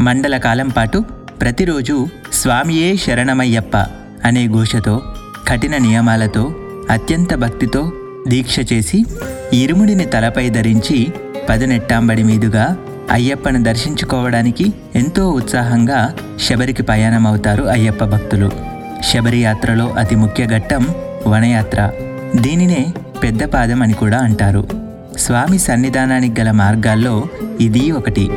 మండల కాలం పాటు ప్రతిరోజు స్వామియే శరణమయ్యప్ప అనే ఘోషతో కఠిన నియమాలతో అత్యంత భక్తితో దీక్ష చేసి ఇరుముడిని తలపై ధరించి పదునెట్టాంబడి మీదుగా అయ్యప్పను దర్శించుకోవడానికి ఎంతో ఉత్సాహంగా శబరికి ప్రయాణమవుతారు అయ్యప్ప భక్తులు. శబరి యాత్రలో అతి ముఖ్య ఘట్టం వనయాత్ర. దీనినే పెద్ద పాదం అని కూడా అంటారు. స్వామి సన్నిధానానికి గల మార్గాల్లో ఇది ఒకటి.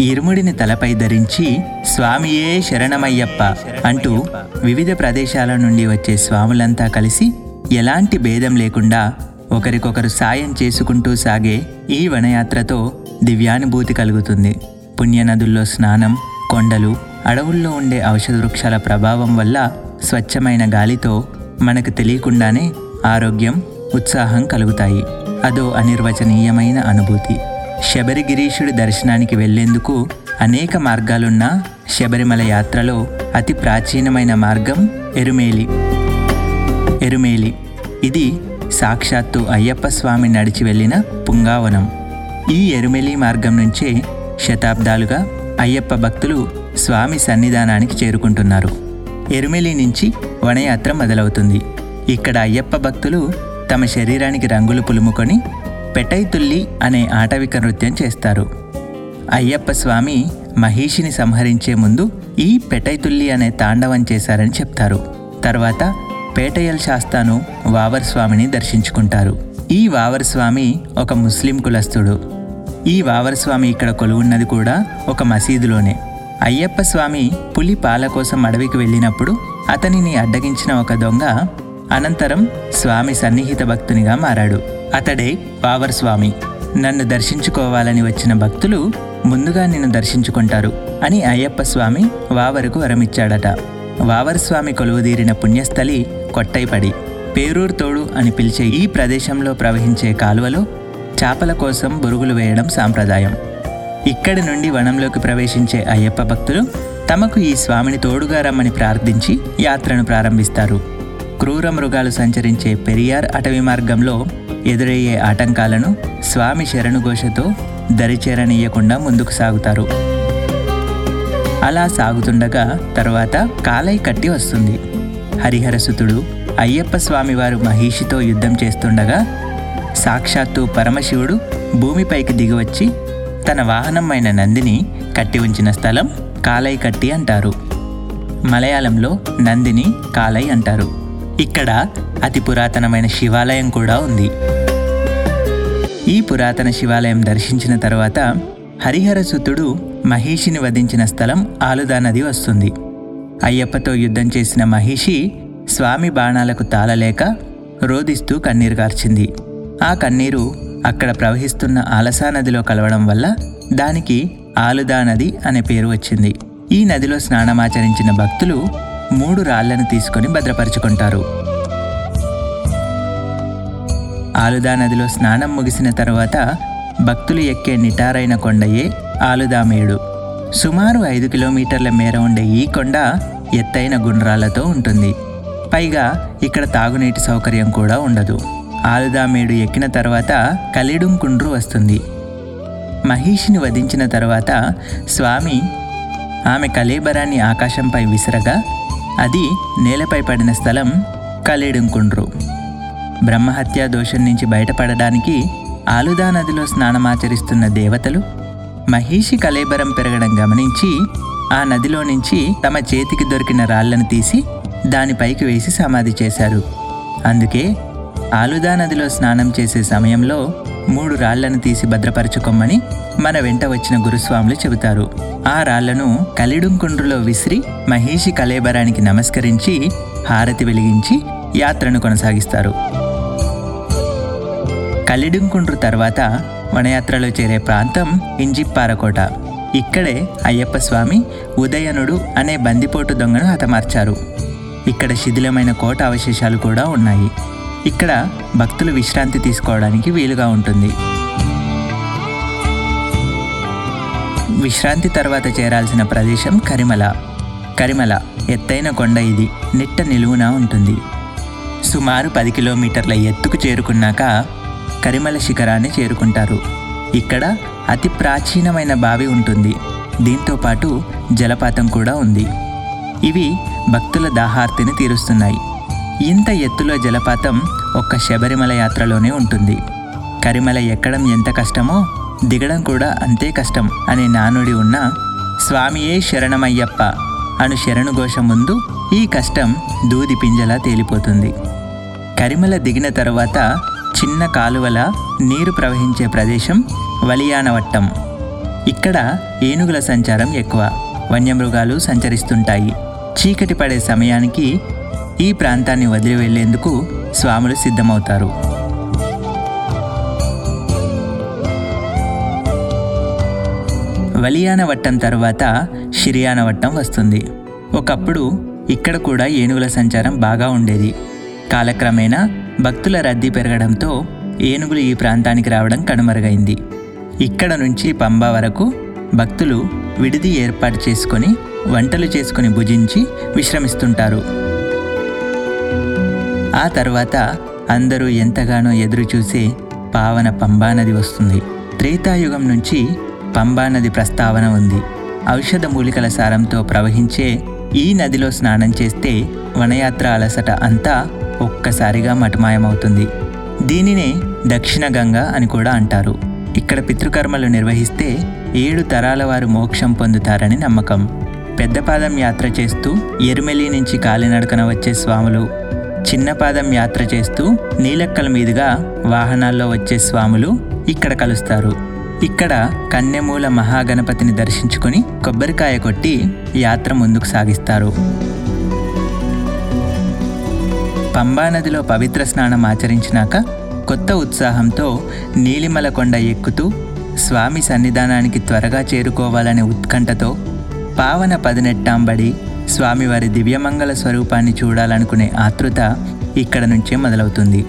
ఇరుముడిని తలపై ధరించి స్వామియే శరణమయ్యప్ప అంటూ వివిధ ప్రదేశాల నుండి వచ్చే స్వాములంతా కలిసి ఎలాంటి భేదం లేకుండా ఒకరికొకరు సాయం చేసుకుంటూ సాగే ఈ వనయాత్రతో దివ్యానుభూతి కలుగుతుంది. పుణ్యనదుల్లో స్నానం కొండలు అడవుల్లో ఉండే ఔషధ వృక్షాల ప్రభావం వల్ల స్వచ్ఛమైన గాలితో మనకు తెలియకుండానే ఆరోగ్యం ఉత్సాహం కలుగుతాయి. అదో అనిర్వచనీయమైన అనుభూతి. శబరిగిరీషుడి దర్శనానికి వెళ్ళేందుకు అనేక మార్గాలున్న శబరిమల యాత్రలో అతి ప్రాచీనమైన మార్గం ఎరుమేలి. ఎరుమేలి. ఇది సాక్షాత్తు అయ్యప్ప స్వామి నడిచి వెళ్ళిన పుంగావనం. ఈ ఎరుమెలి మార్గం నుంచే శతాబ్దాలుగా అయ్యప్ప భక్తులు స్వామి సన్నిధానానికి చేరుకుంటున్నారు. ఎరుమెలి నుంచి వనయాత్ర మొదలవుతుంది. ఇక్కడ అయ్యప్ప భక్తులు తమ శరీరానికి రంగులు పులుముకొని పెటైతుల్లి అనే ఆటవిక నృత్యం చేస్తారు. అయ్యప్ప స్వామి మహిషిని సంహరించే ముందు ఈ పెటైతుల్లి అనే తాండవం చేశారని చెప్తారు. తర్వాత పేటయల్ శాస్తాను వావర్ స్వామిని దర్శించుకుంటారు. ఈ వావర్ స్వామి ఒక ముస్లిం కులస్థుడు. ఈ వావర్ స్వామి ఇక్కడ కొలువున్నది కూడా ఒక మసీదులోనే. అయ్యప్ప స్వామి పులి పాల కోసం అడవికి వెళ్ళినప్పుడు అతనిని అడ్డగించిన ఒక దొంగ అనంతరం స్వామి సన్నిహిత భక్తునిగా మారాడు. అతడే పావర్స్వామి. నన్ను దర్శించుకోవాలని వచ్చిన భక్తులు ముందుగా నిన్ను దర్శించుకుంటారు అని అయ్యప్ప స్వామి వావరుకు వరమిచ్చాడట. వావరస్వామి కొలువుదీరిన పుణ్యస్థలి కొట్టైపడి పేరూర్ తోడు అని పిలిచే ఈ ప్రదేశంలో ప్రవహించే కాలువలో చేపల కోసం బురుగులు వేయడం సాంప్రదాయం. ఇక్కడి నుండి వనంలోకి ప్రవేశించే అయ్యప్ప భక్తులు తమకు ఈ స్వామిని తోడుగా రమ్మని ప్రార్థించి యాత్రను ప్రారంభిస్తారు. క్రూర మృగాలు సంచరించే పెరియార్ అటవీ మార్గంలో ఎదురయ్యే ఆటంకాలను స్వామి శరణుఘోషతో దరిచేరనీయకుండా ముందుకు సాగుతారు. అలా సాగుతుండగా తర్వాత కాలై కట్టి వస్తుంది. హరిహరసుతుడు అయ్యప్ప స్వామివారు మహిషితో యుద్ధం చేస్తుండగా సాక్షాత్తు పరమశివుడు భూమిపైకి దిగివచ్చి తన వాహనమైన నందిని కట్టి ఉంచిన స్థలం కాలై కట్టి అంటారు. మలయాళంలో నందిని కాలై అంటారు. ఇక్కడ అతి పురాతనమైన శివాలయం కూడా ఉంది. ఈ పురాతన శివాలయం దర్శించిన తర్వాత హరిహరసుతుడు మహిషిని వధించిన స్థలం ఆలుదా నది వస్తుంది. అయ్యప్పతో యుద్ధం చేసిన మహిషి స్వామి బాణాలకు తాళలేక రోదిస్తూ కన్నీరు కార్చింది. ఆ కన్నీరు అక్కడ ప్రవహిస్తున్న ఆలసా నదిలో కలవడం వల్ల దానికి ఆలుదా నది అనే పేరు వచ్చింది. ఈ నదిలో స్నానమాచరించిన భక్తులు మూడు రాళ్ళను తీసుకొని భద్రపరుచుకుంటారు. ఆలుదా నదిలో స్నానం ముగిసిన తర్వాత భక్తులు ఎక్కే నిటారైన కొండయే ఆలుదామేడు. సుమారు ఐదు కిలోమీటర్ల మేర ఉండే ఈ కొండ ఎత్తైన గుండ్రాలతో ఉంటుంది. పైగా ఇక్కడ తాగునీటి సౌకర్యం కూడా ఉండదు. ఆలుదామేడు ఎక్కిన తర్వాత కలిడుంకుండ్రు వస్తుంది. మహిషిని వధించిన తర్వాత స్వామి ఆమె కలేబరాన్ని ఆకాశంపై విసరగా అది నేలపై పడిన స్థలం కలిడుంకుండ్రు బ్రహ్మహత్యా దోషం నుంచి బయటపడడానికి ఆలుదా నదిలో స్నానమాచరిస్తున్న దేవతలు మహిషి కలేబరం పెరగడం గమనించి ఆ నదిలో నుంచి తమ చేతికి దొరికిన రాళ్ళను తీసి దానిపైకి వేసి సమాధి చేశారు. అందుకే ఆలుదా నదిలో స్నానం చేసే సమయంలో మూడు రాళ్ళను తీసి భద్రపరచుకోమని మన వెంట వచ్చిన గురుస్వాములు చెబుతారు. ఆ రాళ్ళను కలిడుంకుండ్రులో విసిరి మహిషి కలేబరానికి నమస్కరించి హారతి వెలిగించి యాత్రను కొనసాగిస్తారు. కలిడుంకుండ్రు తర్వాత వనయాత్రలో చేరే ప్రాంతం ఇంజిప్పారకోట. ఇక్కడే అయ్యప్ప స్వామి ఉదయనుడు అనే బందిపోటు దొంగను హతమార్చారు. ఇక్కడ శిథిలమైన కోట అవశేషాలు కూడా ఉన్నాయి. ఇక్కడ భక్తులు విశ్రాంతి తీసుకోవడానికి వీలుగా ఉంటుంది. విశ్రాంతి తర్వాత చేరాల్సిన ప్రదేశం కరిమల. కరిమల ఎత్తైన కొండ ఇది. నిట్ట నిలువున ఉంటుంది. సుమారు పది కిలోమీటర్ల ఎత్తుకు చేరుకున్నాక కరిమల శిఖరాన్ని చేరుకుంటారు. ఇక్కడ అతి ప్రాచీనమైన బావి ఉంటుంది. దీంతో పాటు జలపాతం కూడా ఉంది. ఇవి భక్తుల దాహార్తిని తీరుస్తున్నాయి. ఇంత ఎత్తులో జలపాతం ఒక్క శబరిమల యాత్రలోనే ఉంటుంది. కరిమల ఎక్కడం ఎంత కష్టమో దిగడం కూడా అంతే కష్టం అనే నానుడి ఉన్న స్వామియే శరణమయ్యప్ప అను శరణుఘోష ముందు ఈ కష్టం దూది పింజలా తేలిపోతుంది. కరిమల దిగిన తర్వాత చిన్న కాలువల నీరు ప్రవహించే ప్రదేశం వలియానవట్టం. ఇక్కడ ఏనుగుల సంచారం ఎక్కువ. వన్యమృగాలు సంచరిస్తుంటాయి. చీకటి పడే సమయానికి ఈ ప్రాంతాన్ని వదిలి వెళ్ళేందుకు స్వాములు సిద్ధమవుతారు. వలియానవట్టం షిరియాన షిరియానవట్టం వస్తుంది. ఒకప్పుడు ఇక్కడ కూడా ఏనుగుల సంచారం బాగా ఉండేది. కాలక్రమేణా భక్తుల రద్దీ పెరగడంతో ఏనుగులు ఈ ప్రాంతానికి రావడం కనుమరుగైంది. ఇక్కడ నుంచి పంబా వరకు భక్తులు విడిది ఏర్పాటు చేసుకొని వంటలు చేసుకొని భుజించి విశ్రమిస్తుంటారు. ఆ తర్వాత అందరూ ఎంతగానో ఎదురుచూసే పావన పంబానది వస్తుంది. త్రేతాయుగం నుంచి పంబా నది ప్రస్తావన ఉంది. ఔషధ మూలికల సారంతో ప్రవహించే ఈ నదిలో స్నానం చేస్తే వనయాత్ర అలసట అంతా ఒక్కసారిగా మటమాయమవుతుంది. దీనినే దక్షిణ గంగ అని కూడా అంటారు. ఇక్కడ పితృకర్మలు నిర్వహిస్తే ఏడు తరాల వారు మోక్షం పొందుతారని నమ్మకం. పెద్దపాదం యాత్ర చేస్తూ ఎరుమెలి నుంచి కాలినడకన వచ్చే స్వాములు చిన్నపాదం యాత్ర చేస్తూ నీలక్కల మీదుగా వాహనాల్లో వచ్చే స్వాములు ఇక్కడ కలుస్తారు. ఇక్కడ కన్నెమూల మహాగణపతిని దర్శించుకుని కొబ్బరికాయ కొట్టి యాత్ర ముందుకు సాగిస్తారు. పంబా నదిలో పవిత్ర స్నానం ఆచరించినాక కొత్త ఉత్సాహంతో నీలిమల కొండ ఎక్కుతూ స్వామి సన్నిధానానికి త్వరగా చేరుకోవాలనే ఉత్కంఠతో పావన పదినెట్టాంబడి స్వామివారి దివ్యమంగళ స్వరూపాన్ని చూడాలనుకునే ఆతృత ఇక్కడ నుంచే మొదలవుతుంది.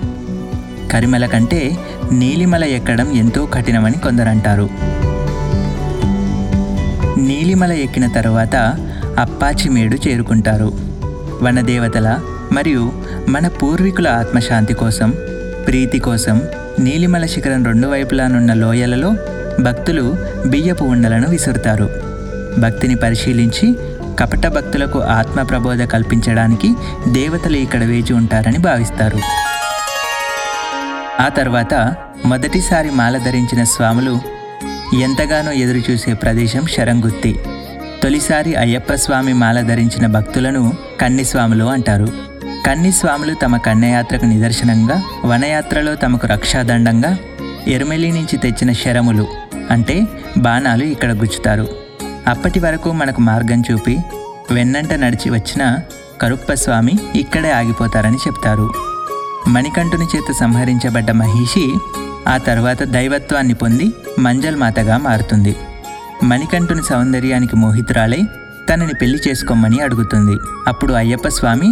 కరిమల కంటే నీలిమల ఎక్కడం ఎంతో కఠినమని కొందరంటారు. నీలిమల ఎక్కిన తరువాత అప్పాచిమేడు చేరుకుంటారు. వనదేవతల మరియు మన పూర్వీకుల ఆత్మశాంతి కోసం ప్రీతి కోసం నీలిమల శిఖరం రెండు వైపులానున్న లోయలలో భక్తులు బియ్యపు ఉండలను విసురుతారు. భక్తిని పరిశీలించి కపట భక్తులకు ఆత్మ ప్రబోధ కల్పించడానికి దేవతలు ఇక్కడ వేచి ఉంటారని భావిస్తారు. ఆ తర్వాత మొదటిసారి మాల ధరించిన స్వాములు ఎంతగానో ఎదురుచూసే ప్రదేశం శరంగుత్తి. తొలిసారి అయ్యప్ప స్వామి మాల ధరించిన భక్తులను కన్నిస్వాములు అంటారు. కన్నిస్వాములు తమ కన్యయాత్రకు నిదర్శనంగా వనయాత్రలో తమకు రక్షాదండంగా ఎరుమెలి నుంచి తెచ్చిన శరములు అంటే బాణాలు ఇక్కడ గుచ్చుతారు. అప్పటి వరకు మనకు మార్గం చూపి వెన్నంట నడిచి వచ్చిన కరుప్ప స్వామి ఇక్కడే ఆగిపోతారని చెప్తారు. మణికంఠుని చేత సంహరించబడ్డ మహిషి ఆ తర్వాత దైవత్వాన్ని పొంది మంజల్ మాతగా మారుతుంది. మణికంఠుని సౌందర్యానికి మోహితురాలై తనని పెళ్ళి చేసుకోమని అడుగుతుంది. అప్పుడు అయ్యప్ప స్వామి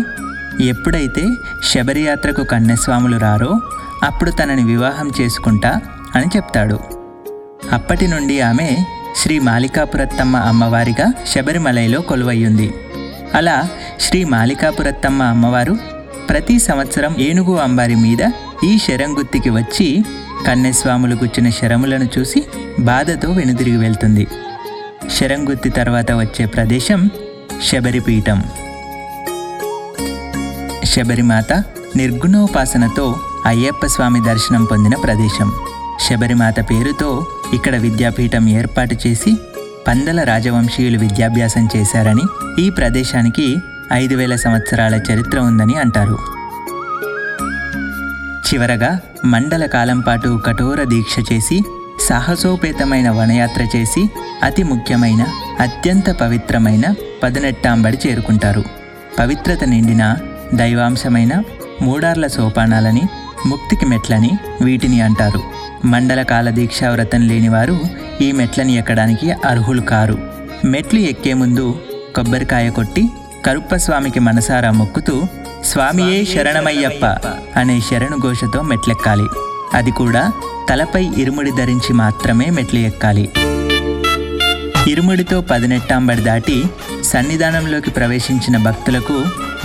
ఎప్పుడైతే శబరియాత్రకు కన్యస్వాములు రారో అప్పుడు తనని వివాహం చేసుకుంటా అని చెప్తాడు. అప్పటి నుండి ఆమె శ్రీ మాలికాపురత్తమ్మ అమ్మవారిగా శబరిమలైలో కొలువయ్యుంది. అలా శ్రీ మాలికాపురత్తమ్మ అమ్మవారు ప్రతి సంవత్సరం ఏనుగు అంబారి మీద ఈ శరంగుత్తికి వచ్చి కన్యస్వాములు గుచ్చిన శరములను చూసి బాధతో వెనుదిరిగి వెళ్తుంది. శరంగుత్తి తర్వాత వచ్చే ప్రదేశం శబరిపీఠం. శబరిమాత నిర్గుణోపాసనతో అయ్యప్ప స్వామి దర్శనం పొందిన ప్రదేశం. శబరిమాత పేరుతో ఇక్కడ విద్యాపీఠం ఏర్పాటు చేసి పందల రాజవంశీయులు విద్యాభ్యాసం చేశారని ఈ ప్రదేశానికి ఐదు వేల సంవత్సరాల చరిత్ర ఉందని అంటారు. చివరగా మండల కాలం పాటు కఠోర దీక్ష చేసి సాహసోపేతమైన వనయాత్ర చేసి అతి ముఖ్యమైన అత్యంత పవిత్రమైన పదనెట్టాంబడి చేరుకుంటారు. పవిత్రత నిండిన దైవాంశమైన మూడార్ల సోపానాలని ముక్తికి మెట్లని వీటిని అంటారు. మండల కాల దీక్షా వ్రతం లేనివారు ఈ మెట్లని ఎక్కడానికి అర్హులు కారు. మెట్లు ఎక్కే ముందు కొబ్బరికాయ కొట్టి కరుప్పస్వామికి మనసారా మొక్కుతూ స్వామియే శరణమయ్యప్ప అనే శరణు ఘోషతో మెట్లెక్కాలి. అది కూడా తలపై ఇరుముడి ధరించి మాత్రమే మెట్లు ఎక్కాలి. ఇరుముడితో పదినెట్టాంబడి దాటి సన్నిధానంలోకి ప్రవేశించిన భక్తులకు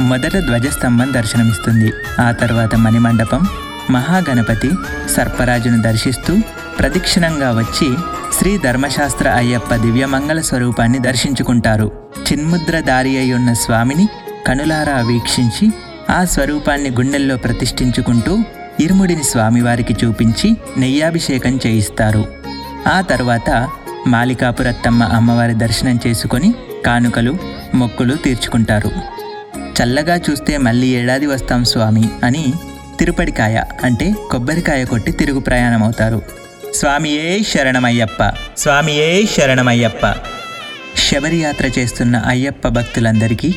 మొదట ధ్వజస్తంభం దర్శనమిస్తుంది. ఆ తర్వాత మణిమండపం మహాగణపతి సర్పరాజును దర్శిస్తూ ప్రదక్షిణంగా వచ్చి శ్రీ ధర్మశాస్త్ర అయ్యప్ప దివ్యమంగళ స్వరూపాన్ని దర్శించుకుంటారు. చిన్ముద్రధారి అయి ఉన్న స్వామిని కనులారా వీక్షించి ఆ స్వరూపాన్ని గుండెల్లో ప్రతిష్ఠించుకుంటూ ఇరుముడిని స్వామివారికి చూపించి నెయ్యాభిషేకం చేయిస్తారు. ఆ తర్వాత మాలికాపురత్తమ్మ అమ్మవారి దర్శనం చేసుకొని కానుకలు మొక్కులు తీర్చుకుంటారు. చల్లగా చూస్తే మళ్ళీ ఏడాది వస్తాం స్వామి అని తిరుపడికాయ అంటే కొబ్బరికాయ కొట్టి తిరుగు ప్రయాణమవుతారు. స్వామియే శరణమయ్యప్ప స్వామియే శరణమయ్యప్ప. శబరియాత్ర చేస్తున్న అయ్యప్ప భక్తులందరికీ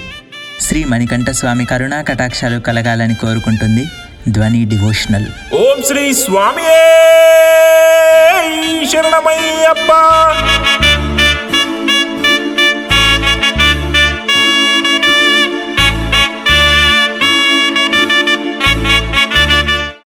శ్రీ మణికంఠ స్వామి కరుణా కటాక్షాలు కలగాలని కోరుకుంటుంది ధ్వని డివోషనల్. ఓం శ్రీ స్వామియే శరణమయ్యప్ప.